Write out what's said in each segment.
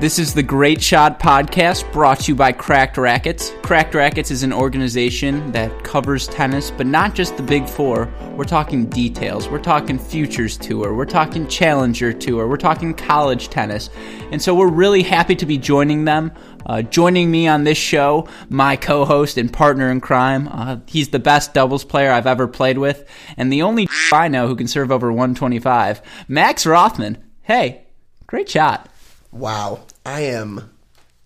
This is the Great Shot Podcast brought to you by Cracked Racquets. Cracked Racquets is an organization that covers tennis, but not just the big four. We're talking details. We're talking Futures Tour. We're talking Challenger Tour. We're talking college tennis. And so we're really happy to be joining them. Uh, joining me on this show, my co host and partner in crime. Uh, he's the best doubles player I've ever played with, and the only I know who can serve over 125. Max Rothman. Hey, great shot. Wow, I am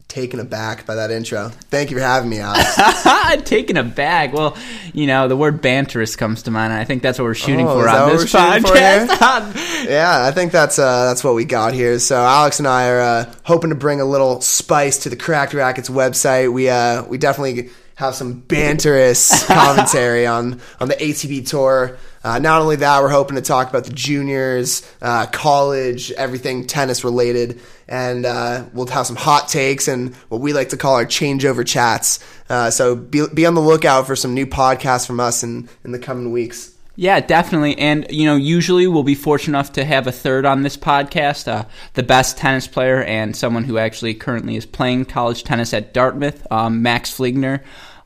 taken aback by that intro. Thank you for having me, Alex. taken aback. Well, you know, the word banterous comes to mind. I think that's what we're shooting Oh, for on this podcast. yeah, I think that's uh, that's what we got here. So Alex and I are uh, hoping to bring a little spice to the Cracked Racquets website. We uh, we definitely have some banterous commentary on on the ATP tour. Uh, not only that, we're hoping to talk about the juniors, uh, college, everything tennis related, and uh, we'll have some hot takes and what we like to call our changeover chats. Uh, so be, be on the lookout for some new podcasts from us in, in the coming weeks. Yeah, definitely. And, you know, usually we'll be fortunate enough to have a third on this podcast, uh, the best tennis player and someone who actually currently is playing college tennis at Dartmouth, um, Max Fligner.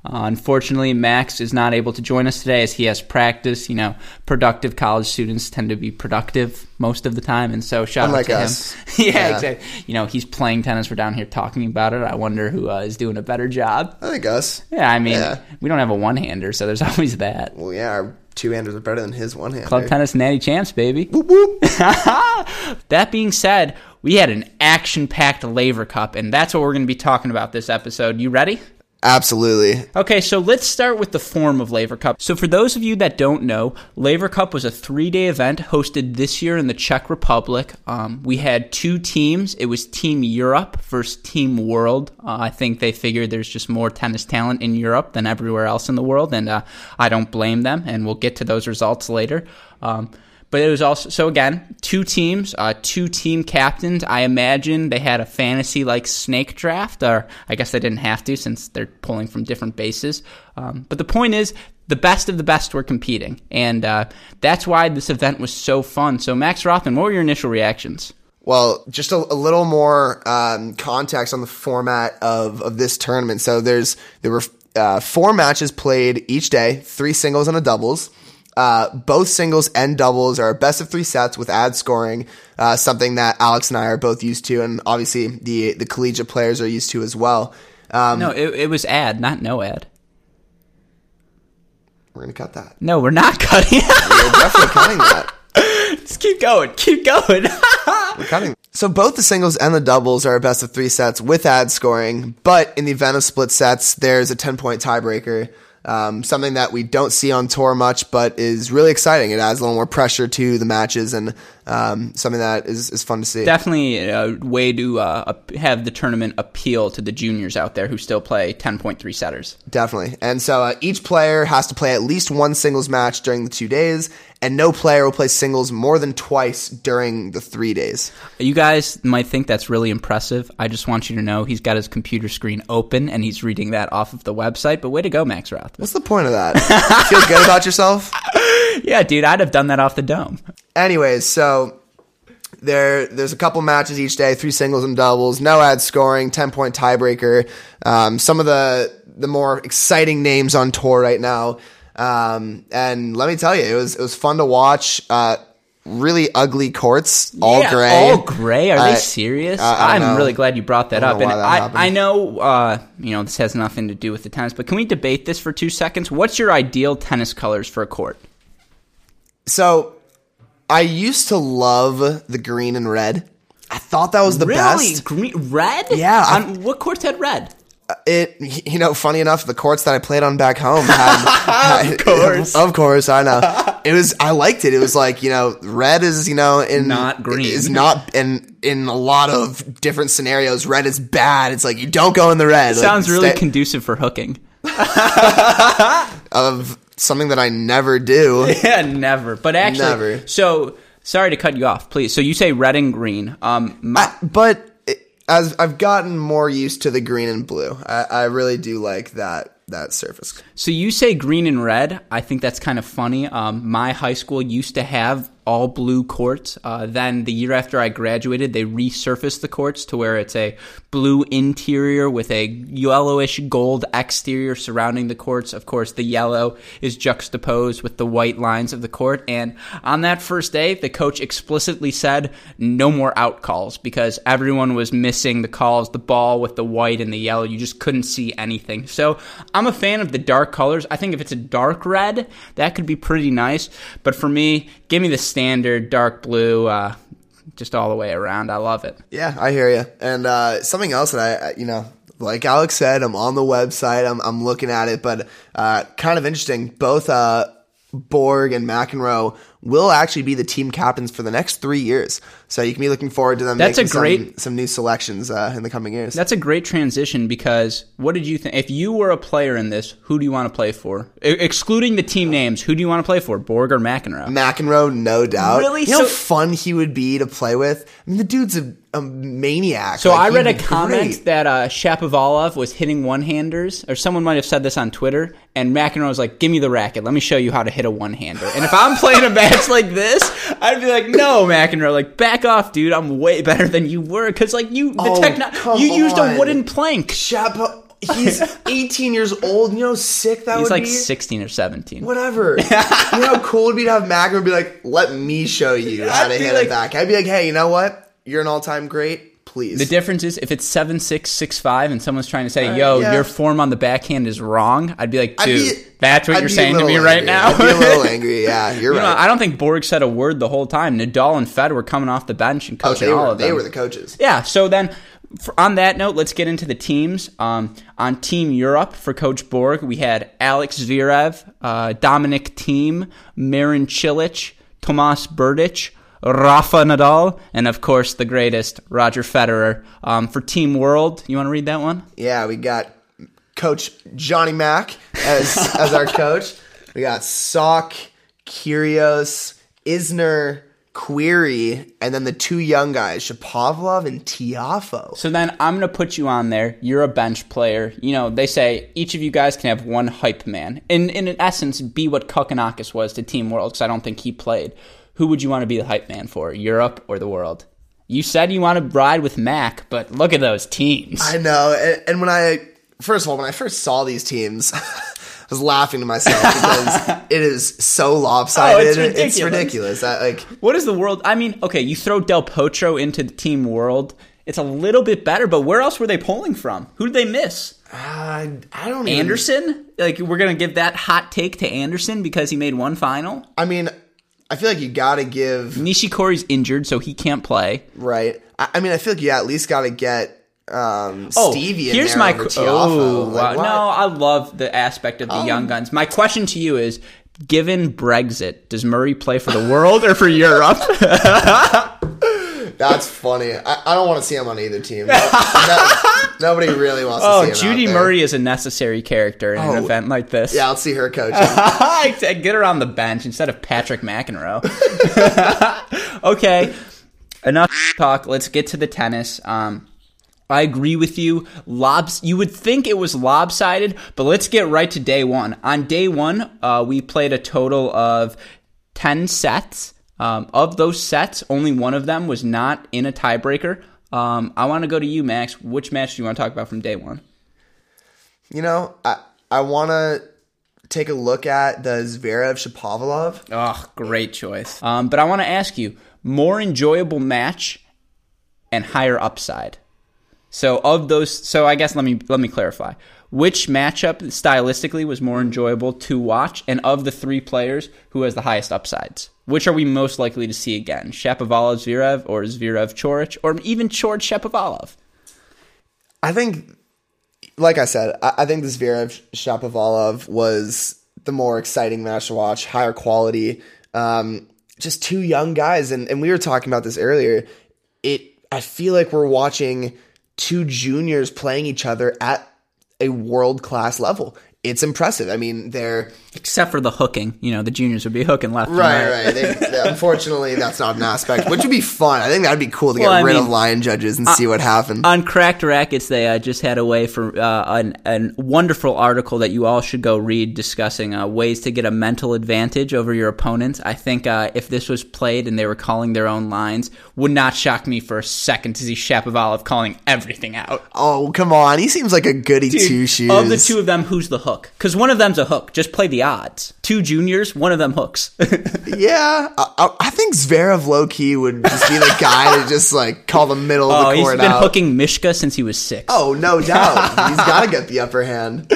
Uh, unfortunately, Max is not able to join us today as he has practice. You know, productive college students tend to be productive most of the time, and so shout Unlike out to us. him. yeah, Yeah. exactly. You know, he's playing tennis. We're down here talking about it. I wonder who uh, is doing a better job. I think us. Yeah, I mean, Yeah. we don't have a one-hander, so there's always that. Well, yeah, our two handers are better than his one hander. Club tennis natty champs, baby. Whoop, whoop. that being said, we had an action-packed Laver Cup, and that's what we're going to be talking about this episode. You ready? Absolutely. Okay, so let's start with the form of Laver Cup. So, for those of you that don't know, Laver Cup was a three day event hosted this year in the Czech Republic. Um, we had two teams. It was Team Europe versus Team World. Uh, I think they figured there's just more tennis talent in Europe than everywhere else in the world, and uh, I don't blame them, and we'll get to those results later. Um, but it was also so again two teams, uh, two team captains. I imagine they had a fantasy like snake draft, or I guess they didn't have to since they're pulling from different bases. Um, but the point is, the best of the best were competing, and uh, that's why this event was so fun. So Max Rothman, what were your initial reactions? Well, just a, a little more um, context on the format of, of this tournament. So there's there were uh, four matches played each day, three singles and a doubles. Uh, both singles and doubles are best of three sets with ad scoring, uh, something that Alex and I are both used to, and obviously the the collegiate players are used to as well. Um, No, it, it was ad, not no ad. we're gonna cut that. No, we're not cutting. It. We're definitely cutting that. Just keep going, keep going. We're cutting. So both the singles and the doubles are a best of three sets with ad scoring, but in the event of split sets, there's a 10 point tiebreaker. Um, something that we don't see on tour much, but is really exciting. It adds a little more pressure to the matches and um, something that is, is fun to see. definitely a way to uh, have the tournament appeal to the juniors out there who still play 10.3 setters. Definitely. And so uh, each player has to play at least one singles match during the two days, and no player will play singles more than twice during the three days. You guys might think that's really impressive. I just want you to know he's got his computer screen open and he's reading that off of the website. But way to go, Max Roth. What's the point of that? Feel good about yourself? Yeah, dude, I'd have done that off the dome. Anyways, so there there's a couple matches each day, three singles and doubles, no ad scoring, ten point tiebreaker. Um, some of the the more exciting names on tour right now. Um, and let me tell you, it was it was fun to watch. Uh, really ugly courts, all Yeah, gray. All gray? Are they serious? I'm know. really glad you brought that up. And that I, happened. I know, uh, you know, this has nothing to do with the tennis, but can we debate this for two seconds? What's your ideal tennis colors for a court? So I used to love the green and red. I thought that was the really? best. Green, red? Yeah, I- On, what courts had red? Uh, it, you know, funny enough, the courts that I played on back home had, Of course. of course, I know. It was, I liked it. It was like, you know, red is, you know, in Not green. is not, in in a lot of different scenarios, red is bad. It's like you don't go in the red. Like, Sounds really stay- conducive for hooking. of something that I never do. Yeah, never. But actually, Never. so sorry to cut you off, please. So you say red and green. Um, my, but it, as I've gotten more used to the green and blue, I, I really do like that that surface. so you say green and red. I think that's kind of funny. Um, my high school used to have all blue courts. Uh, then the year after I graduated, they resurfaced the courts to where it's a blue interior with a yellowish gold exterior surrounding the courts. Of course, the yellow is juxtaposed with the white lines of the court. And on that first day, the coach explicitly said no more out calls because everyone was missing the calls, the ball with the white and the yellow. You just couldn't see anything. So I'm a fan of the dark colors. I think if it's a dark red, that could be pretty nice. But for me, give me the standard dark blue. Uh, just all the way around. I love it. Yeah, I hear you. And uh, something else that I, you know, like Alex said, I'm on the website. I'm, I'm looking at it, but uh, kind of interesting. Both uh, Borg and McEnroe will actually be the team captains for the next three years. So you can be looking forward to them. That's a great- some, some new selections uh, in the coming years. That's a great transition because what did you think? If you were a player in this, who do you want to play for? E- excluding the team names, who do you want to play for? Borg or McEnroe? McEnroe, no doubt. Really? You know how fun he would be to play with? I mean, the dude's a, a maniac. So Like, I read a comment great. that uh, Shapovalov was hitting one-handers, or someone might have said this on Twitter, and McEnroe was like, "Give me the racket, let me show you how to hit a one-hander." And if I'm playing a match like this, I'd be like, "No, McEnroe, like back off, dude. I'm way better than you were because like you, the Oh, techno- you used on. a wooden plank." Chapo, he's 18 years old. You know how sick that He's would like be? 16 or 17. Whatever. you know how cool it would be to have McEnroe be like, let me show you how to hit like- it back. I'd be like, hey, you know what? You're an all time great. Please. The difference is if it's seven six six five and someone's trying to say, "Yo, yeah. your form on the backhand is wrong," I'd be like, "Dude, be- that's what I'd you're saying to me right now." I'd be a little angry. Yeah, you're You know. I don't think Borg said a word the whole time. Nadal and Fed were coming off the bench and Oh, coaching they all were, of them. they were the coaches. yeah. So then, for, on that note, let's get into the teams. Um, on Team Europe for Coach Borg, we had Alex Zverev, uh, Dominic Thiem, Marin Cilic, Tomas Berdych. Rafa Nadal, and of course the greatest, Roger Federer. Um, for Team World, you want to read that one? Yeah, we got Coach Johnny Mack as as our coach. We got Sock, Kyrgios, Isner, Querrey, and then the two young guys, Shapovalov and Tiafoe. So then I'm going to put you on there. You're a bench player. You know, they say each of you guys can have one hype man. In, in essence, be what Kokkinakis was to Team World because I don't think he played. Who would you want to be the hype man for, Europe or the world? You said you want to ride with Mac, but look at those teams. I know, and, and when I first of all, when I first saw these teams, I was laughing to myself because it is so lopsided. Oh, it's It's ridiculous. ridiculous. I, like what is the world? I mean, okay, you throw Del Potro into the Team World. It's a little bit better, but where else were they pulling from? Who did they miss? I, I don't even. Anderson? Like, we're going to give that hot take to Anderson because he made one final? I mean, I feel like you got to give Nishikori's injured, so he can't play. right. I, I mean, I feel like you at least got to get um, Oh, Stevie. in here's my qu- oh Like, wow. no. I love the aspect of the young guns. My question to you is: Given Brexit, does Murray play for the world or for Europe? That's funny. I, I don't want to see him on either team. No- nobody really wants to see oh, him. Judy. Murray is a necessary character in an Oh, event like this. Yeah, I'll see her coaching. Get her on the bench instead of Patrick McEnroe. okay, enough talk. Let's get to the tennis. Um, I agree with you. Lobs. You would think it was lopsided, but let's get right to day one. On day one, uh, we played a total of ten sets. Um, of those sets, only one of them was not in a tiebreaker. Um, I want to go to you, Max. Which match do you want to talk about from day one? you know, I I want to take a look at the Zverev Shapovalov. Oh, great choice. Um, but I want to ask you more enjoyable match and higher upside. So of those, so I guess let me let me clarify. Which matchup stylistically was more enjoyable to watch, and of the three players, who has the highest upsides? Which are we most likely to see again? Shapovalov Zverev or Zverev Chorich or even Chorich Shapovalov? I think, like I said, I, I think the Zverev Shapovalov was the more exciting match to watch, higher quality. Um, just two young guys, and, and we were talking about this earlier. It I feel like we're watching two juniors playing each other at a world class level. It's impressive. I mean, they're Except for the hooking, you know, the juniors would be hooking left. and right, right. They, unfortunately, that's not an aspect, which would be fun. I think that'd be cool to get I rid of mean, line judges and see what happens. On Cracked Racquets, they uh, just had a way for uh, an, an wonderful article that you all should go read discussing uh, ways to get a mental advantage over your opponents. I think uh, if this was played and they were calling their own lines, would not shock me for a second to see Shapovalov calling everything out. oh, come on. He seems like a goody two shoes. Of the two of them, who's the hook? Because one of them's a hook. Just play the odds. Two juniors, one of them hooks. Yeah, I, I- think Zverev low key would just be the guy to just like call the middle oh, of the oh, court. He's been out. hooking Mishka since he was six. Oh, no doubt. He's got to get the upper hand.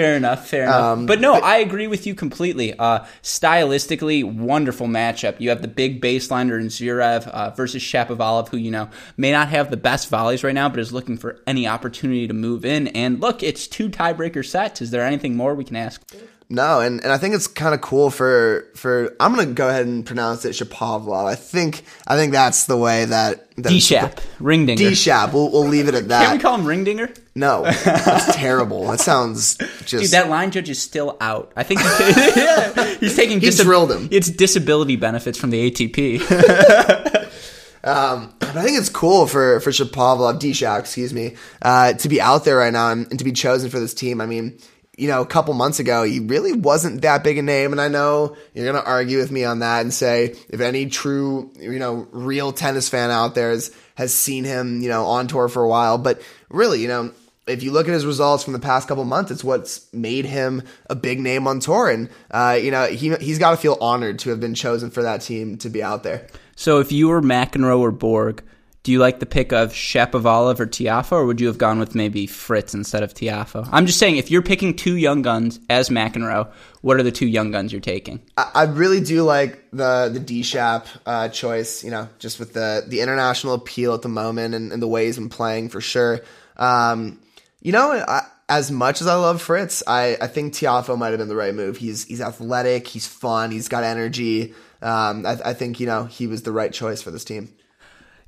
Fair enough, fair enough. Um, but no, I agree with you completely. Uh, stylistically, wonderful matchup. You have the big baseliner in Zverev uh, versus Shapovalov, who you know may not have the best volleys right now, but is looking for any opportunity to move in. And look, it's two tiebreaker sets. Is there anything more we can ask? No, and, and I think it's kind of cool for for I'm gonna go ahead and pronounce it Shapovalov. I think I think that's the way that, that D-Shap, Ringdinger. D-Shap. We'll, we'll leave it at that. Can we call him Ringdinger? no, that's terrible. That sounds just Dude, that line judge is still out. I think he's, yeah, he's taking He disab- drilled him. It's disability benefits from the ATP. Um, but I think it's cool for for Shapovalov, D-Shap, excuse me, uh, to be out there right now and, and to be chosen for this team. I mean, you know, a couple months ago, he really wasn't that big a name, and I know you're gonna argue with me on that and say if any true, you know, real tennis fan out there has has seen him, you know, on tour for a while, but really, you know. If you look at his results from the past couple months, it's what's made him a big name on tour, and uh, you know he he's got to feel honored to have been chosen for that team to be out there. So if you were McEnroe or Borg, do you like the pick of Shapovalov or Tiafoe, or would you have gone with maybe Fritz instead of Tiafoe? I'm just saying, if you're picking two young guns as McEnroe, what are the two young guns you're taking? I really do like the the D Shap uh, choice. You know, just with the the international appeal at the moment and, and the way he's been playing for sure. Um, you know, I, as much as I love Fritz, I, I think Tiafoe might have been the right move. He's he's athletic, he's fun, he's got energy. Um, I, I think you know he was the right choice for this team.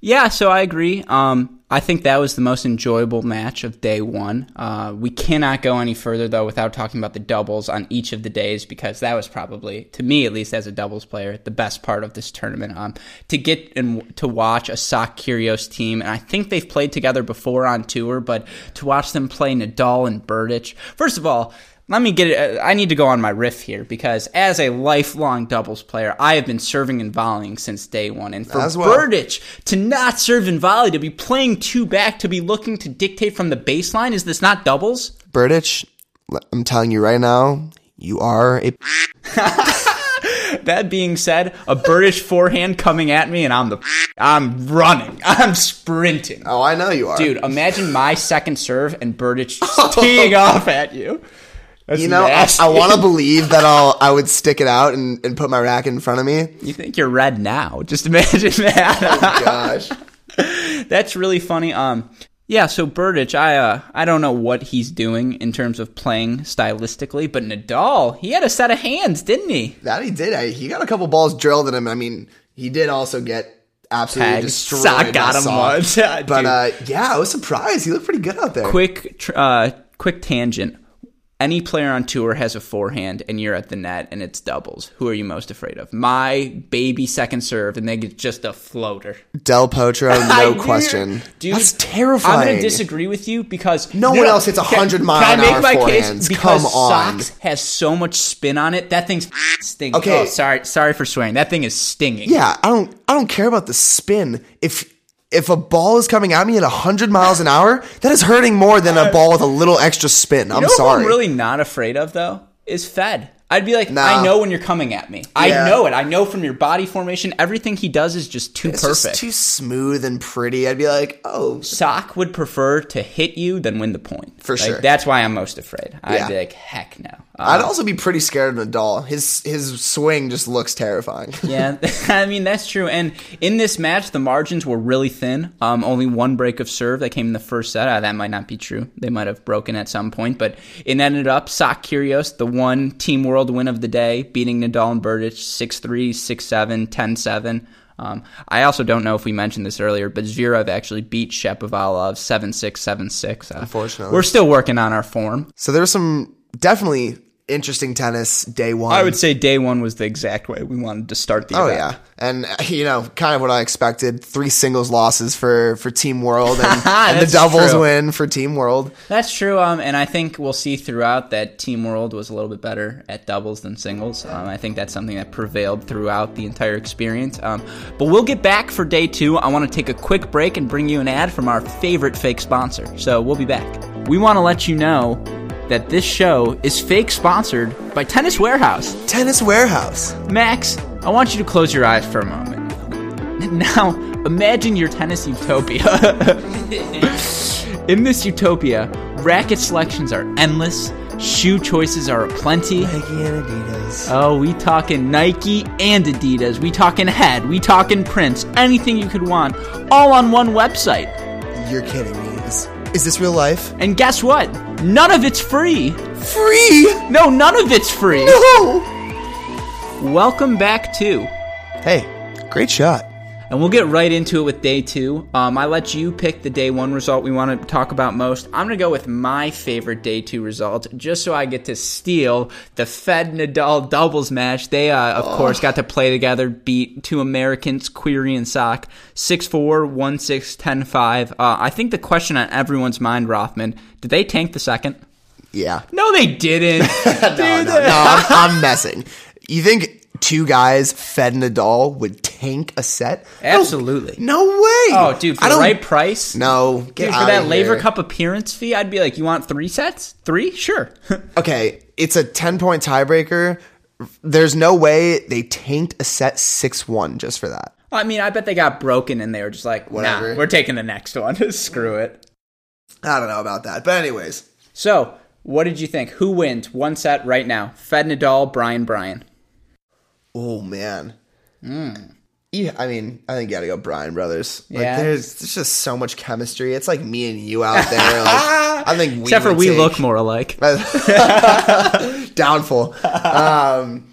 Yeah, so I agree. Um, I think that was the most enjoyable match of day one. Uh, we cannot go any further though without talking about the doubles on each of the days because that was probably, to me at least as a doubles player, the best part of this tournament. Um, to get and to watch a Sock Kyrgios team, and I think they've played together before on tour, but to watch them play Nadal and Berdych. First of all, let me get it. Uh, I need to go on my riff here because as a lifelong doubles player, I have been serving and volleying since day one. And for well. Berdych to not serve and volley, to be playing two back, to be looking to dictate from the baseline, is this not doubles? Berdych, I'm telling you right now, you are a That being said, a Berdych forehand coming at me, and I'm the I'm running, I'm sprinting. oh I know you are, Dude, imagine my second serve and Berdych teeing off at you. That's You know, I, nasty. I want to believe that I'll I would stick it out and, and put my racket in front of me. You think you're red now? Just imagine that. Gosh. That's really funny. Um, yeah. So Berdych, I uh, I don't know what he's doing in terms of playing stylistically, but Nadal, he had a set of hands, didn't he? That he did. I, he got a couple balls drilled at him. I mean, he did also get absolutely Tag. destroyed. Sock got him once. But uh, yeah, I was surprised. He looked pretty good out there. quick, tr- uh, quick tangent. Any player on tour has a forehand, and you're at the net, and it's doubles. Who are you most afraid of? My baby second serve, and they get just a floater. Del Potro, no question. Dude, That's terrifying. I'm going to disagree with you because No one else hits 100 Can- mile can I an make hour my forehands? Case? Because Come on. Sock's has so much spin on it. That thing's stinging. Okay. Oh, sorry, sorry for swearing. That thing is stinging. Yeah, I don't. I don't care about the spin. If if a ball is coming at me at 100 miles an hour, that is hurting more than a ball with a little extra spin. I'm You know sorry. I'm really not afraid of though is Fed. I'd be like. I know when you're coming at me. I Yeah. know it. I know from your body formation. Everything he does is just too it's perfect. just too smooth and pretty. I'd be like, oh, Sock would prefer to hit you than win the point. For Like, sure. That's why I'm most afraid. I'd Yeah. be like, heck no. Uh, I'd also be pretty scared of Nadal. His his swing just looks terrifying. yeah, I mean that's true. And in this match, the margins were really thin. Um, only one break of serve that came in the first set. Uh, that might not be true. They might have broken at some point, but it ended up Sock Kyrgios, the one Team World win of the day, beating Nadal and Berdych 6-3, 6-7, 10-7. Um, I also don't know if we mentioned this earlier, but Zverev actually beat Shapovalov 7-6, 7-6. Uh, Unfortunately. we're still working on our form. So there were some definitely interesting tennis day one. I would say day one was the exact way we wanted to start the Oh event. yeah, and you know, kind of what I expected: three singles losses for for Team World, and, and the doubles true. win for Team World. That's true, um, and I think we'll see throughout that Team World was a little bit better at doubles than singles. Um, I think that's something that prevailed throughout the entire experience. Um, but we'll get back for day two. I want to take a quick break and bring you an ad from our favorite fake sponsor. So we'll be back. We want to let you know that this show is fake sponsored by Tennis Warehouse. Tennis Warehouse. Max, I want you to close your eyes for a moment. Now, imagine your tennis utopia. In this utopia, racket selections are endless, shoe choices are aplenty. Nike and Adidas. Oh, we talking Nike and Adidas. We talking Head. We talking Prince. Anything you could want, all on one website. You're kidding me. Is, is this real life? And guess what? None of it's free. Free? No, none of it's free. No. Welcome back to Hey, great shot. And we'll get right into it with day two. Um, I let you pick the day one result we want to talk about most. I'm going to go with my favorite day two result, just so I get to steal the Fed Nadal doubles match. They, uh, of course, got to play together, beat two Americans, Querrey and Sock, 6 4, 1 6, 10 5. Uh, I think the question on everyone's mind, Rothman, did they tank the second? Yeah. No, they didn't. No, Dude, no, no. I'm, I'm messing. You think two guys, Fed Nadal, would tank a set? Absolutely. No way. Oh, dude, for I the right price? No, get Dude, for that Laver here. Cup appearance fee, I'd be like, you want three sets? Three? Sure. Okay, it's a 10 point tiebreaker. There's no way they tanked a set 6 1 just for that. I mean, I bet they got broken and they were just like, Whatever. nah, we're taking the next one. Screw it. I don't know about that. But, anyways, So, what did you think? Who wins one set right now? Fed Nadal, Bryan Bryan. oh man. Hmm. Yeah, I mean, I think you gotta go Bryan Brothers. Like. Yeah. there's, there's just so much chemistry. It's like me and you out there. Like, I think we Except for we take- look more alike. Downfall. Um,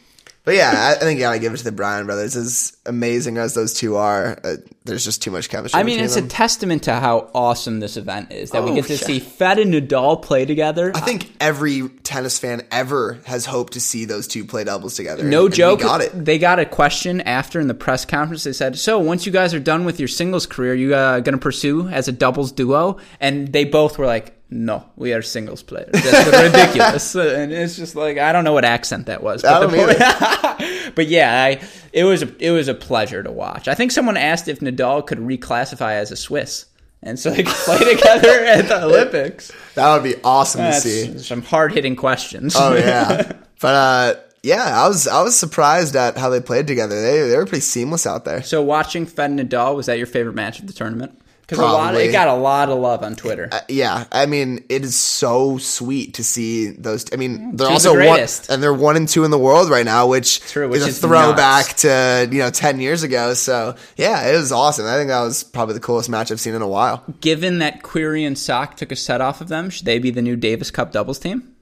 but yeah, I, I think you gotta give it to the Bryan brothers. As amazing as those two are, uh, there's just too much chemistry. I mean, it's them. a testament to how awesome this event is that we Oh, get to yeah. see Fed and Nadal play together. I think every tennis fan ever has hoped to see those two play doubles together. No and we joke. got it. They got a question after in the press conference. They said, "So once you guys are done with your singles career, you uh, going to pursue as a doubles duo?" And they both were like, "No, we are singles players. That's ridiculous." and it's just like I don't know what accent that was. I But, don't point- but yeah, I, it was a, it was a pleasure to watch. I think someone asked if Nadal could reclassify as a Swiss, and so they could play together at the Olympics. That would be awesome to see. some hard hitting questions. Oh yeah, but uh, yeah, I was I was surprised at how they played together. They they were pretty seamless out there. So watching Fed and Nadal was that your favorite match of the tournament? Because a lot, Probably. it got a lot of love on Twitter. Uh, yeah, I mean, it is so sweet to see those. I mean, they're Two also the one, and they're one and two in the world right now, which, True, which is a is throwback to you know ten years ago. So yeah, it was awesome. I think that was probably the coolest match I've seen in a while. Given that Querrey and Sock took a set off of them, should they be the new Davis Cup doubles team?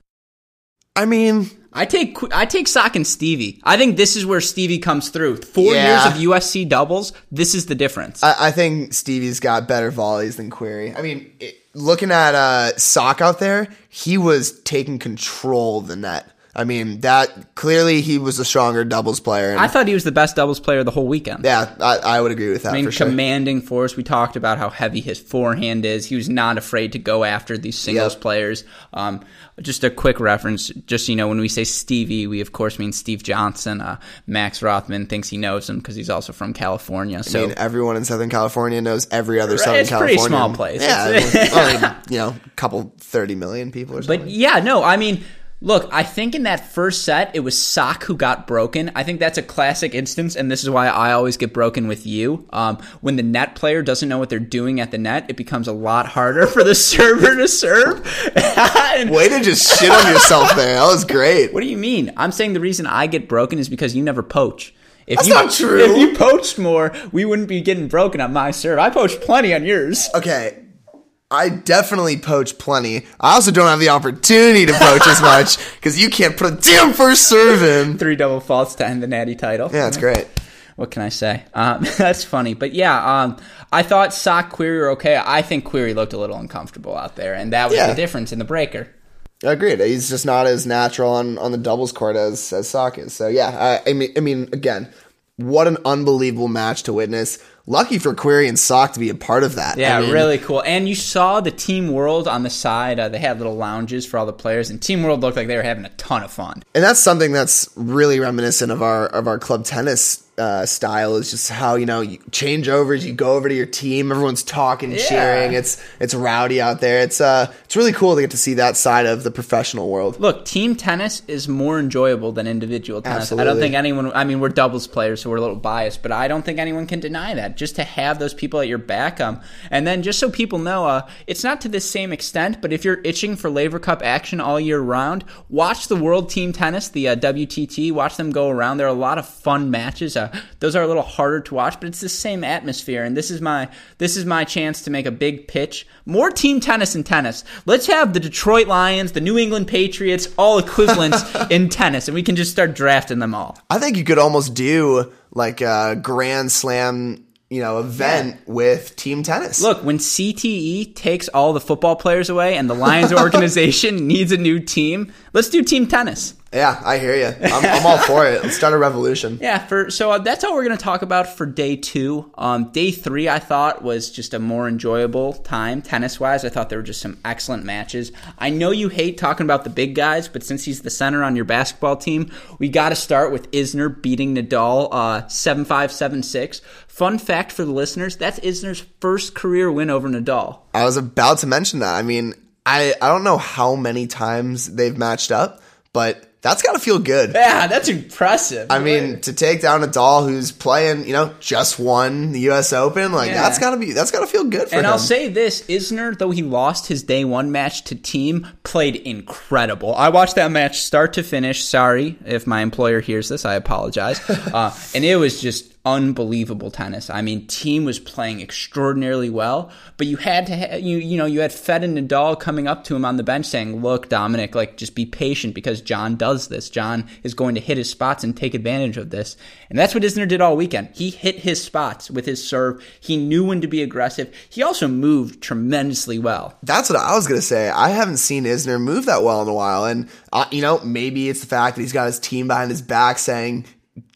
I mean, I take I take Sock and Stevie. I think this is where Stevie comes through. Four Yeah. years of USC doubles. This is the difference. I, I think Stevie's got better volleys than Querrey. I mean, it, looking at uh, Sock out there, he was taking control of the net. I mean, that clearly he was a stronger doubles player. And I thought he was the best doubles player the whole weekend. yeah, I, I would agree with that I mean, for sure. commanding force. We talked about how heavy his forehand is. He was not afraid to go after these singles Yep. players. Um, just a quick reference, just you know, when we say Stevie, we of course mean Steve Johnson. Uh, Max Rothman thinks he knows him because he's also from California. So I mean, everyone in Southern California knows every other Southern it's a pretty California. small place. Yeah, It's- only, you know, a couple thirty million people or something. But yeah, no, I mean, look, I think in that first set, it was Sock who got broken. I think that's a classic instance, and this is why I always get broken with you. Um, when the net player doesn't know what they're doing at the net, it becomes a lot harder for the server to serve. And- Way to just shit on yourself there. That was great. what do you mean? I'm saying the reason I get broken is because you never poach. If That's you, not true. If you poached more, we wouldn't be getting broken on my serve. I poached plenty on yours. Okay. I definitely poach plenty. I also don't have the opportunity to poach as much because you can't put a damn first serve in. Three double faults to end the natty title. Yeah, that's great. what can I say? Um, that's funny, but yeah, um, I thought Sock Querrey were okay. I think Querrey looked a little uncomfortable out there, and that was Yeah. the difference in the breaker. I agreed. He's just not as natural on, on the doubles court as as Sock is. So yeah, I, I mean, I mean, again, what an unbelievable match to witness. Lucky for Querrey and Sock to be a part of that. Yeah, I mean, really cool. And you saw the Team World on the side. Uh, they had little lounges for all the players, and Team World looked like they were having a ton of fun. and that's something that's really reminiscent of our of our club tennis uh, style is just how you know you change overs, you go over to your team, everyone's talking, Yeah. cheering. It's it's rowdy out there. It's uh it's really cool to get to see that side of the professional world. Look, team tennis is more enjoyable than individual tennis. I don't think anyone. I mean, we're doubles players, so we're a little biased, but I don't think anyone can deny that. Just to have those people at your back, um, and then just so people know, uh, it's not to the same extent, but if you're itching for Laver Cup action all year round, watch the World Team Tennis, the uh, WTT. Watch them go around. There are a lot of fun matches. Uh, those are a little harder to watch, but it's the same atmosphere. And this is my this is my chance to make a big pitch. More team tennis and tennis. Let's have the Detroit Lions, the New England Patriots, all equivalents in tennis, and we can just start drafting them all. I think you could almost do like a grand slam, you know, event with team tennis. Look, when CTE takes all the football players away and the Lions organization needs a new team, let's do team tennis. Yeah, I hear you. I'm, I'm all for it. Let's start a revolution. Yeah, for so uh, that's all we're going to talk about for day two. Um, day three, I thought was just a more enjoyable time tennis wise. I thought there were just some excellent matches. I know you hate talking about the big guys, but since he's the center on your basketball team, we got to start with Isner beating Nadal uh, seven five seven six. Fun fact for the listeners: that's Isner's first career win over Nadal. I was about to mention that. I mean, I I don't know how many times they've matched up, but that's got to feel good. Yeah, that's impressive. I mean, to take down Nadal who's playing, you know, just won the U.S. Open, like Yeah. that's gotta be that's gotta feel good for And him. I'll say this: Isner, though he lost his day one match to Thiem, played incredible. I watched that match start to finish. Sorry if my employer hears this, I apologize. Uh, and it was just unbelievable tennis. I mean, Thiem was playing extraordinarily well, but you had to, ha- you you know, you had Fed and Nadal coming up to him on the bench saying, "Look, Dominic, like just be patient because John does this. John is going to hit his spots and take advantage of this." And that's what Isner did all weekend. He hit his spots with his serve. He knew when to be aggressive. He also moved tremendously well. That's what I was gonna say. I haven't seen Isner move that well in a while, and uh, you know, maybe it's the fact that he's got his team behind his back saying,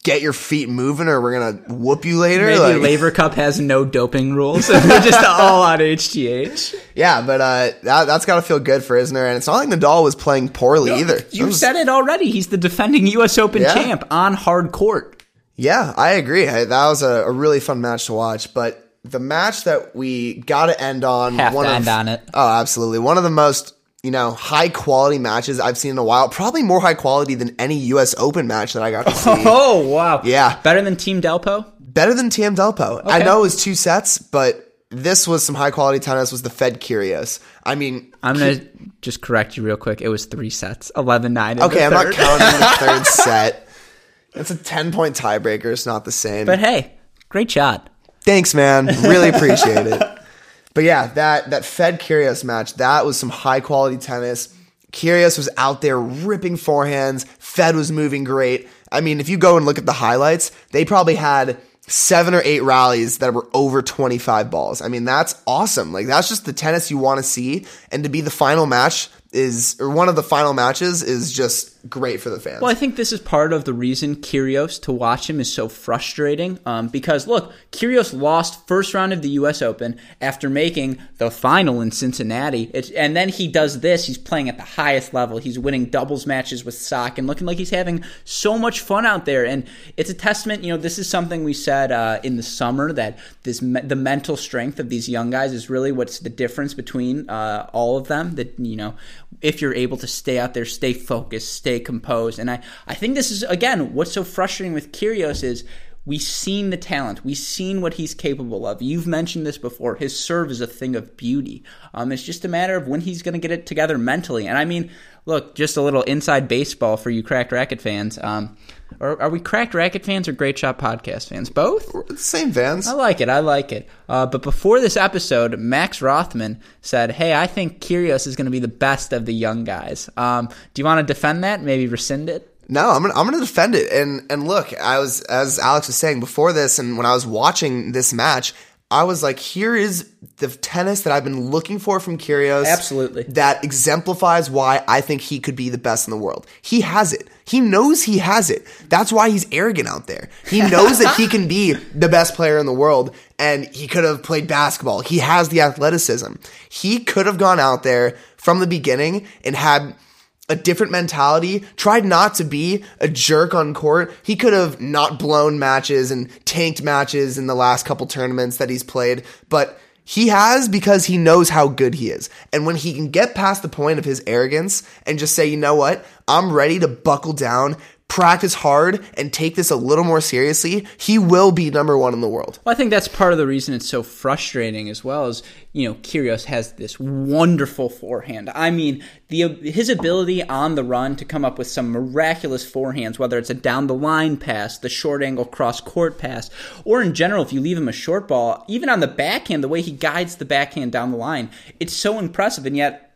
"Get your feet moving, or we're gonna whoop you later." Maybe Like- Laver Cup has no doping rules. They're just all on HGH. yeah, but uh, that that's gotta feel good for Isner, and it's not like Nadal was playing poorly either. You was- said it already. He's the defending U.S. Open Yeah. champ on hard court. Yeah, I agree. That was a, a really fun match to watch. But the match that we got to end on, Have one to of, end on it. Oh, absolutely, one of the most you know high quality matches I've seen in a while. Probably more high quality than any U.S. Open match that I got to see. Oh wow! Yeah. better than Thiem Delpo. Better than Thiem Delpo. I know it was two sets, but this was some high quality tennis. Was the Fed Kyrgios? I mean, I'm gonna just correct you real quick. It was three sets, 11-9. okay, I'm not counting the third set. It's a ten point tiebreaker. It's not the same. But hey, great shot. Thanks, man. Really appreciate it. But yeah, that that Fed Kyrgios match, that was some high quality tennis. Kyrgios was out there ripping forehands. Fed was moving great. I mean, if you go and look at the highlights, they probably had seven or eight rallies that were over 25 balls. I mean, that's awesome. Like that's just the tennis you want to see and to be the final match is or one of the final matches is just great for the fans. Well, I think this is part of the reason Kyrgios to watch him is so frustrating. Um, because look, Kyrgios lost first round of the U.S. Open after making the final in Cincinnati, and then he does this. He's playing at the highest level. He's winning doubles matches with Sock and looking like he's having so much fun out there. And it's a testament. You know, this is something we said uh, in the summer that this me- the mental strength of these young guys is really what's the difference between uh, all of them. That you know, if you're able to stay out there, stay focused, stay composed. And I, I think this is again what's so frustrating with Kyrgios is we've seen the talent, we've seen what he's capable of. You've mentioned this before. His serve is a thing of beauty. Um, it's just a matter of when he's going to get it together mentally. And I mean, look, just a little inside baseball for you cracked racket fans. Um, or are we cracked racket fans or great shot podcast fans? Both. Same fans. I like it. I like it. Uh, but before this episode, Max Rothman said, "Hey, I think Kyrgios is going to be the best of the young guys." Um, do you want to defend that? Maybe rescind it? No, I'm gonna I'm gonna defend it. And and look, I was as Alex was saying before this, and when I was watching this match, I was like, here is the tennis that I've been looking for from Kyrgios. Absolutely. That exemplifies why I think he could be the best in the world. He has it. He knows he has it. That's why he's arrogant out there. He knows that he can be the best player in the world and he could have played basketball. He has the athleticism. He could have gone out there from the beginning and had a different mentality, tried not to be a jerk on court. He could have not blown matches and tanked matches in the last couple tournaments that he's played, but he has because he knows how good he is. And when he can get past the point of his arrogance and just say, you know what? I'm ready to buckle down, practice hard, and take this a little more seriously, he will be number one in the world. Well, I think that's part of the reason it's so frustrating as well as, you know, Kyrgios has this wonderful forehand. I mean, the his ability on the run to come up with some miraculous forehands, whether it's a down the line pass, the short angle cross court pass, or in general, if you leave him a short ball, even on the backhand, the way he guides the backhand down the line, it's so impressive. And yet,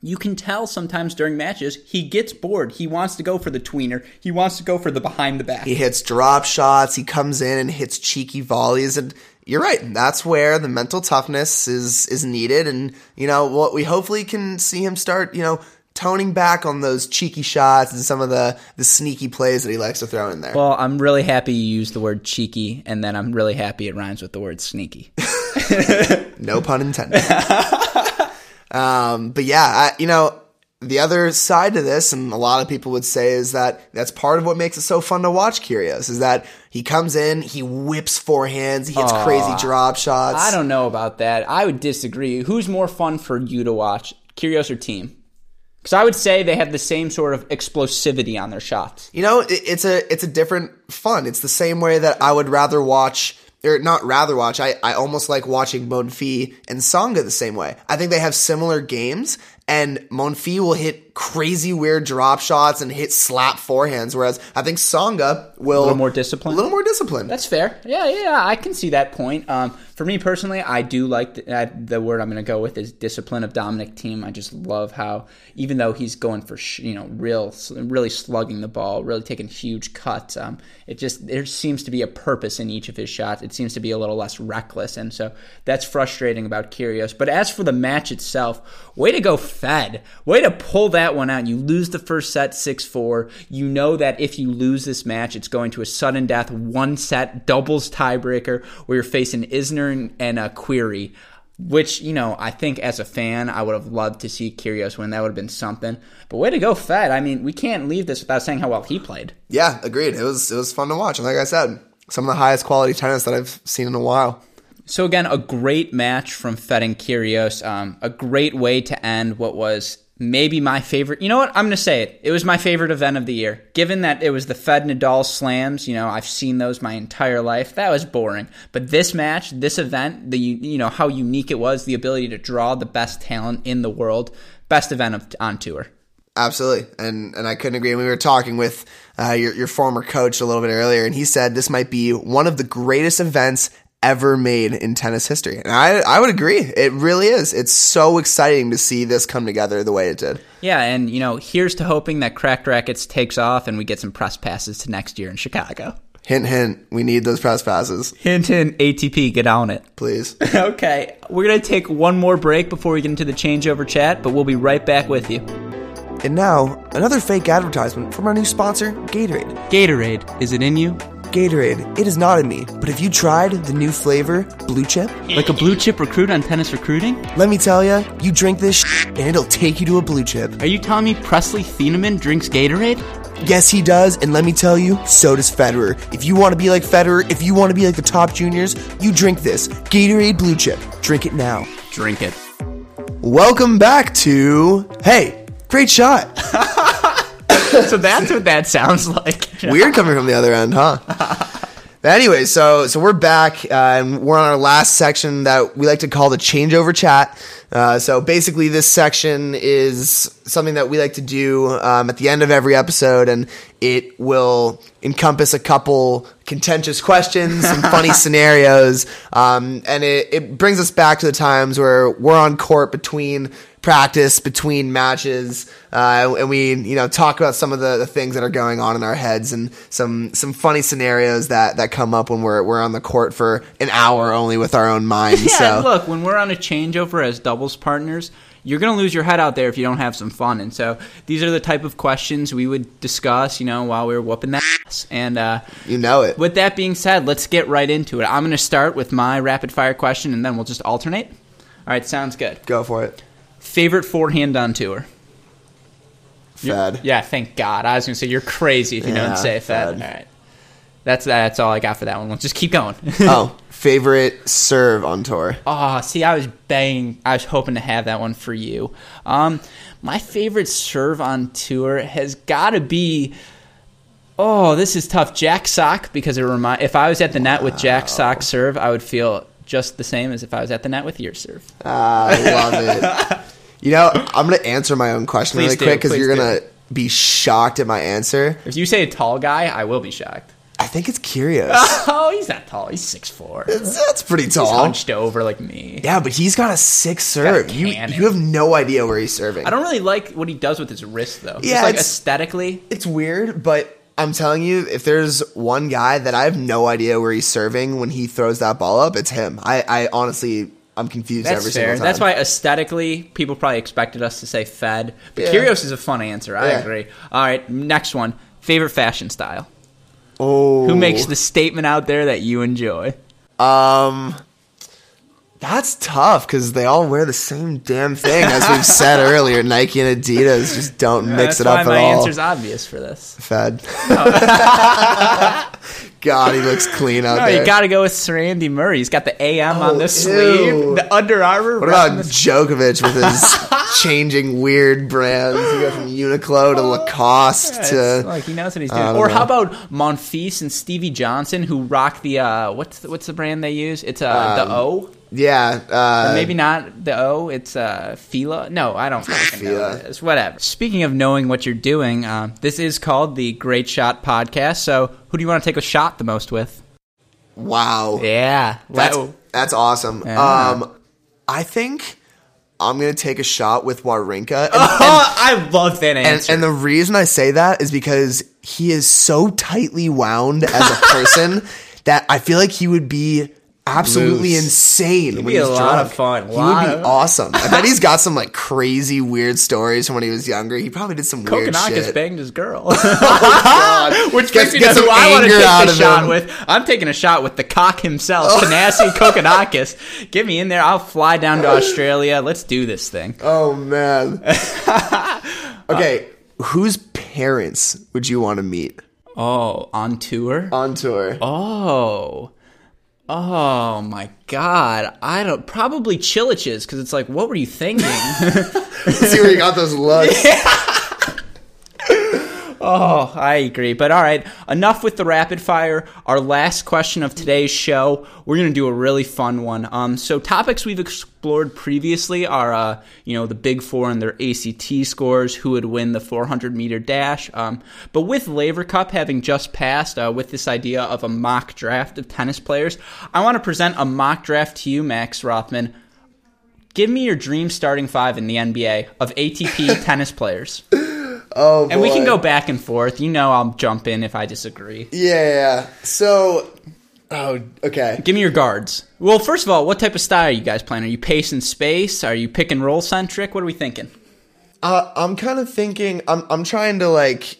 you can tell sometimes during matches he gets bored. He wants to go for the tweener. He wants to go for the behind the back. He hits drop shots. He comes in and hits cheeky volleys. And you're right. That's where the mental toughness is is needed. And you know what we hopefully can see him start. You know. Toning back on those cheeky shots and some of the, the sneaky plays that he likes to throw in there. Well, I'm really happy you used the word cheeky, and then I'm really happy it rhymes with the word sneaky. no pun intended. Um, but yeah, I, you know, the other side to this, and a lot of people would say, is that that's part of what makes it so fun to watch Kyrgios, is that he comes in, he whips forehands, he hits crazy drop shots. I don't know about that. I would disagree. Who's more fun for you to watch, Kyrgios or Thiem? Because I would say they have the same sort of explosivity on their shots. You know, it, it's a it's a different fun. It's the same way that I would rather watch or not rather watch. I, I almost like watching Monfils and Tsonga the same way. I think they have similar games, and Monfils will hit crazy weird drop shots and hit slap forehands, whereas I think Tsonga will A little more disciplined. A little more disciplined. That's fair. Yeah, yeah, I can see that point. Um, for me personally, I do like the, the word I'm going to go with is discipline of Dominic Thiem. I just love how, even though he's going for sh- you know real, really slugging the ball, really taking huge cuts, um, it just there seems to be a purpose in each of his shots. It seems to be a little less reckless, and so that's frustrating about Kyrgios. But as for the match itself, way to go, Fed. Way to pull that one out. You lose the first set 6 4. You know that if you lose this match, it's going to a sudden death, one set, doubles tiebreaker, where you're facing Isner and, and a Querrey, Which, you know, I think as a fan, I would have loved to see Kyrgios win. That would have been something. But way to go, Fed. I mean, we can't leave this without saying how well he played. Yeah, agreed. It was it was fun to watch. And like I said, some of the highest quality tennis that I've seen in a while. So again, a great match from Fed and Kyrgios. Um, a great way to end what was maybe my favorite. You know what? I'm going to say it. It was my favorite event of the year. Given that it was the Fed Nadal slams, you know, I've seen those my entire life. That was boring. But this match, this event, the you know how unique it was, the ability to draw the best talent in the world, best event of, on tour. Absolutely, and and I couldn't agree. We were talking with uh, your your former coach a little bit earlier, and he said this might be one of the greatest events ever made in tennis history. And I, I would agree. It really is. It's so exciting to see this come together the way it did. Yeah, and you know, here's to hoping that Cracked Racquets takes off and we get some press passes to next year in Chicago. Hint, hint. We need those press passes. Hint, hint. ATP, get on it. Please. okay, we're going to take one more break before we get into the changeover chat, but we'll be right back with you. And now, another fake advertisement from our new sponsor, Gatorade. Gatorade, is it in you? Gatorade, it is not in me, but have you tried the new flavor, Blue Chip? Like a blue chip recruit on tennis recruiting? Let me tell you, you drink this sh- and it'll take you to a blue chip. Are you telling me Presley Thieneman drinks Gatorade? Yes, he does, and let me tell you, so does Federer. If you want to be like Federer, if you want to be like the top juniors, you drink this Gatorade Blue Chip. Drink it now. Drink it. Welcome back to Hey, great shot. so that's what that sounds like. Weird coming from the other end, huh? But anyway, so so we're back uh, and we're on our last section that we like to call the changeover chat. Uh, so basically, this section is something that we like to do um, at the end of every episode, and It will encompass a couple contentious questions, some funny scenarios, um, and it, it brings us back to the times where we're on court between practice, between matches, uh, and we you know talk about some of the, the things that are going on in our heads and some some funny scenarios that that come up when we're we're on the court for an hour only with our own minds. Yeah, so and look, when we're on a changeover as doubles partners, you're going to lose your head out there if you don't have some fun. And so these are the type of questions we would discuss, you know, while we were whooping that ass. And uh, you know it. with that being said, let's get right into it. I'm going to start with my rapid fire question, and then we'll just alternate. All right, sounds good. Go for it. Favorite forehand on tour? Fed. Yeah, thank God. I was going to say you're crazy if you Yeah, don't say Fed. Fed. All right. That's that's all I got for that one. Let's just keep going. oh, favorite serve on tour. Oh, see, I was banging. I was hoping to have that one for you. Um, my favorite serve on tour has got to be. Oh, this is tough. Jack Sock because it remind. If I was at the net with Jack Sock serve, I would feel just the same as if I was at the net with your serve. Ah, I love it. You know, I'm gonna answer my own question Please really do, quick because you're do. gonna be shocked at my answer. If you say a tall guy, I will be shocked. I think it's Kyrgios. Oh, he's not tall. He's six four. That's pretty tall. hunched over like me. Yeah, but he's got a sick serve. You, you have no idea where he's serving. I don't really like what he does with his wrist though. Yeah, Just like it's- aesthetically. It's weird, but I'm telling you, if there's one guy that I have no idea where he's serving when he throws that ball up, it's him. I, I honestly, I'm confused That's every fair. single time. That's why aesthetically, people probably expected us to say Fed. But Yeah. Kyrgios is a fun answer. I Yeah. agree. All right, next one. Favorite fashion style. Oh, Who makes the statement out there that you enjoy? Um, that's tough because they all wear the same damn thing, as we've said earlier. Nike and Adidas just don't mix it up at all. My answer's obvious for this. Fed. God, he looks clean out No, there. you got to go with Sir Andy Murray. He's got the AM Oh, on the ew. sleeve, the Under Armour. what about the- Djokovic with his changing weird brands? You go from Uniqlo to Lacoste It's to. like he knows what he's doing. Or know. how about Monfils and Stevie Johnson, who rock the uh, what's the, what's the brand they use? It's uh, the O. Yeah, uh, Maybe not the O. It's uh, Fila. No, I don't fucking know. What it is. Whatever. Speaking of knowing what you're doing, uh, this is called the Great Shot Podcast. So, who do you want to take a shot the most with? wow. Yeah, That's Wow. that's awesome. Yeah. Um, I think I'm gonna take a shot with Wawrinka. and, Oh, I love that and, answer. and the reason I say that is because he is so tightly wound as a person that I feel like he would be absolutely Loose. insane. when be he's a lot drunk. of fun. He Lot would be of- awesome. I bet he's got some like crazy weird stories from when he was younger. He probably did some weird Kokkinakis shit. banged his girl. Oh, God. Which Gets- me some who I want to take the shot him. with. I'm taking a shot with the cock himself, oh. Thanasi Kokkinakis. Get me in there. I'll fly down to Australia. Let's do this thing. Oh man. okay, whose parents would you want to meet Oh, on tour? on tour? Oh. Oh my god. I don't probably Cilic's because it's like, what were you thinking? See where you got those looks. oh, I agree. But all right, enough with the rapid fire. Our last question of today's show. We're gonna do a really fun one. Um, so topics we've explored previously are, uh, you know, the Big Four and their ACT scores, who would win the 400 meter dash. Um, but with Laver Cup having just passed, uh, with this idea of a mock draft of tennis players, I want to present a mock draft to you, Max Rothman. Give me your dream starting five in the NBA of ATP tennis players. Oh, boy. And we can go back and forth. You know, I'll jump in if I disagree. Yeah. So, oh, okay. Give me your guards. Well, first of all, what type of style are you guys playing? Are you pace and space? Are you pick and roll centric? What are we thinking? Uh, I'm kind of thinking. I'm I'm trying to like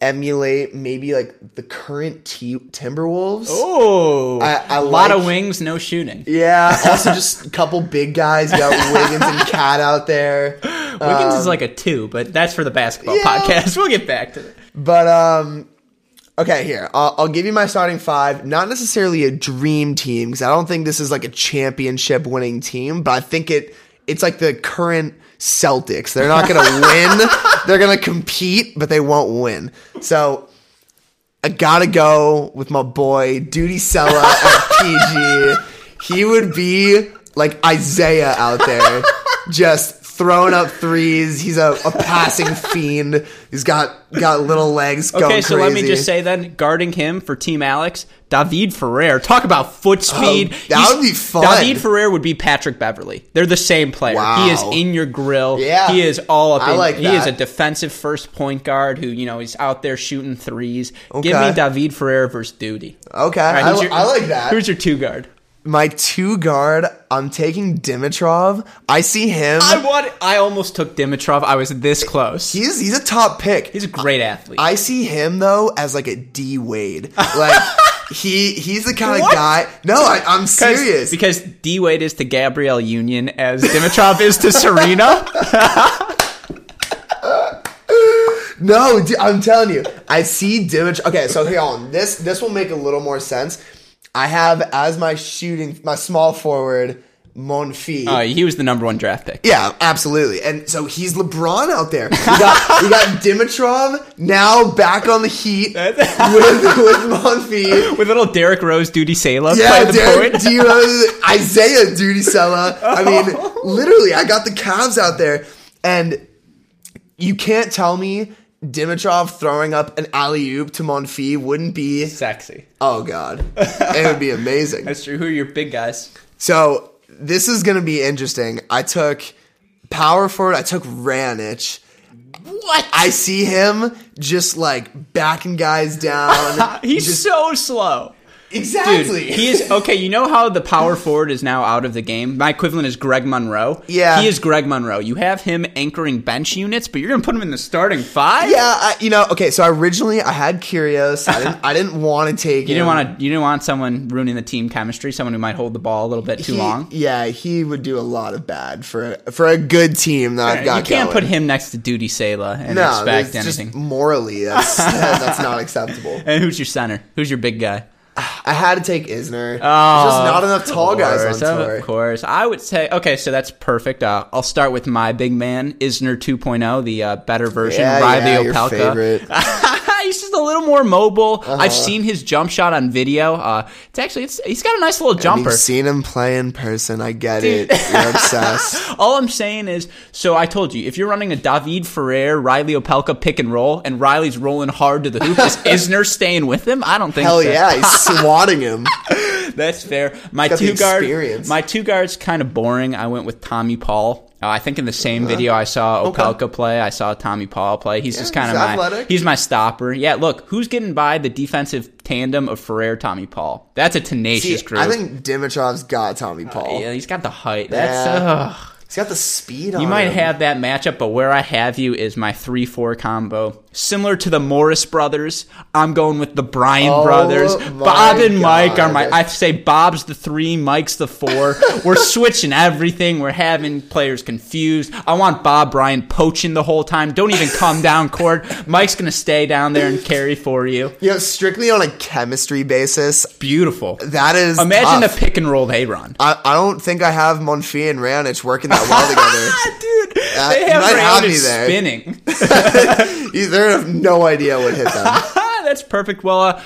emulate maybe like the current T- Timberwolves. Oh, I- I a lot of wings, no shooting. Yeah. Also, just a couple big guys. You got Wiggins and Cat out there. Wiggins is like a two, but that's for the basketball Um, yeah. podcast. We'll get back to it. But um, okay, here I'll, I'll give you my starting five. Not necessarily a dream team because I don't think this is like a championship winning team, but I think it it's like the current Celtics. They're not going to win. They're going to compete, but they won't win. So I gotta go with my boy Dudi Sela at PG. He would be like Isaiah out there, just throwing up threes. He's a, a passing fiend. He's got got little legs going Okay, so let me just say then, guarding him for Team Alex, David Ferrer. Talk about foot oh, speed. Oh, that would be fun. David Ferrer would be Patrick Beverly. They're the same player. Wow. He is in your grill. Yeah. He is all up I in like He is a defensive first point guard who, you know, he's out there shooting threes. Give me David Ferrer versus Dudi. Okay, right, I, your- I like that. Who's your two guard? My two guard, I'm taking Dimitrov. I see him. I want. I almost took Dimitrov. I was this close. he's he's a top pick. He's a great athlete. I see him though as like a D Wade. Like he he's the kind of guy. No, I, I'm 'Cause- serious. Because D Wade is to Gabrielle Union as Dimitrov is to Serena. No, I'm telling you, I see Dimitrov. Okay, so here on this this will make a little more sense. I have as my shooting my small forward Monfi. Uh, he was the number one draft pick. Yeah, absolutely. And so he's LeBron out there. We got, we got Dimitrov now back on the Heat with with Monfils. With little Derrick Rose, Dudi Sela Yeah, the Derek point. Dios, Isaiah Dudi Sela. I mean, literally, I got the Cavs out there, and you can't tell me Dimitrov throwing up an alley oop to Monfils wouldn't be. Sexy. Oh God, it would be amazing. That's true. Who are your big guys? So this is gonna be interesting. I took power forward. I took Raonic. What? I see him just like backing guys down. He's just so slow. Dude, exactly. he is okay. You know how the power forward is now out of the game. My equivalent is Greg Monroe. Yeah. he is Greg Monroe. You have him anchoring bench units, but you're gonna put him in the starting five. Yeah, I, you know, okay. So originally I had Kyrgios. I didn't. I didn't want to take. You didn't want to. You didn't want someone ruining the team chemistry. Someone who might hold the ball a little bit too long. Yeah, he would do a lot of bad for for a good team that I've got. you can't going. put him next to Dudi Sela and No, expect anything. morally that's that's not acceptable. And who's your center? Who's your big guy? I had to take Isner. There's Oh, just not enough tall guys course, on tour. Of course. I would say, okay, so that's perfect. Uh, I'll start with my big man, Isner 2.0, the uh, better version, Yeah, Reilly yeah, Opelka. he's just a little more mobile. Uh-huh. I've seen his jump shot on video. Uh, it's actually, it's, he's got a nice little jumper. Seen him play in person. I get it. You're obsessed. All I'm saying is, so I told you, if you're running a David Ferrer, Reilly Opelka pick and roll, and Reilly's rolling hard to the hoop, is Isner staying with him? I don't think Hell so. yeah, he's swatting him. That's fair. My two guard, experience. my two guards, kind of boring. I went with Tommy Paul. Uh, I think in the same video I saw Opelka play, I saw Tommy Paul play. He's just kind of my athletic. he's my stopper. Yeah, look, who's getting by the defensive tandem of Ferrer Tommy Paul? That's a tenacious See, group. I think Dimitrov's got Tommy Paul. yeah, he's got the height. That's Yeah. ugh. He's got the speed on You might him. have that matchup, but where I have you is my 3 4 combo. Similar to the Morris brothers, I'm going with the Bryan Oh brothers. Bob and Mike are my. I say Bob's the three, Mike's the four. We're switching everything. We're having players confused. I want Bob Bryan poaching the whole time. Don't even come down court. Mike's going to stay down there and carry for you. You know, strictly on a chemistry basis, Beautiful. that is Imagine tough. the pick and roll they run. I, I don't think I have Monfils and Raonic working that well together. Dude, Uh, they you have might have me there. spinning. You- They have no idea what hit them. That's perfect. Well, uh,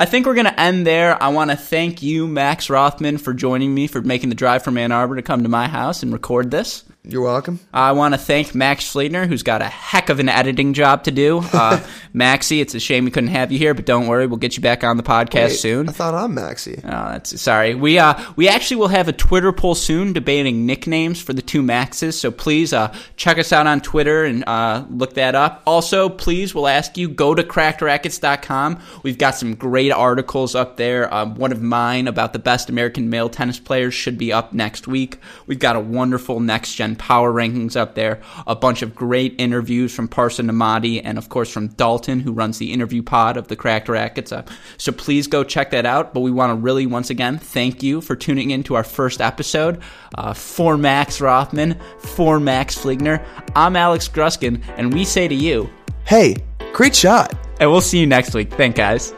I think we're going to end there. I want to thank you, Max Rothman, for joining me, for making the drive from Ann Arbor to come to my house and record this. You're welcome. I want to thank Max Fleetner, who's got a heck of an editing job to do. Uh, Maxie, it's a shame we couldn't have you here, but don't worry, we'll get you back on the podcast Wait, soon. I thought I'm Maxi. Oh, that's sorry. We uh we actually will have a Twitter poll soon debating nicknames for the two Maxes. So please uh check us out on Twitter and uh look that up. Also, please we'll ask you go to crackedracquets.com. We've got some great articles up there. Um, one of mine about the best American male tennis players should be up next week. We've got a wonderful next gen power rankings up there. A bunch of great interviews from Parson Amati and of course from Dalton who runs the interview pod of the Cracked Racquets. Uh, so please go check that out. But we want to really once again thank you for tuning in to our first episode. Uh, for Max Rothman, for Max Fligner, I'm Alex Gruskin, and we say to you, Hey, great shot. and we'll see you next week. Thank guys.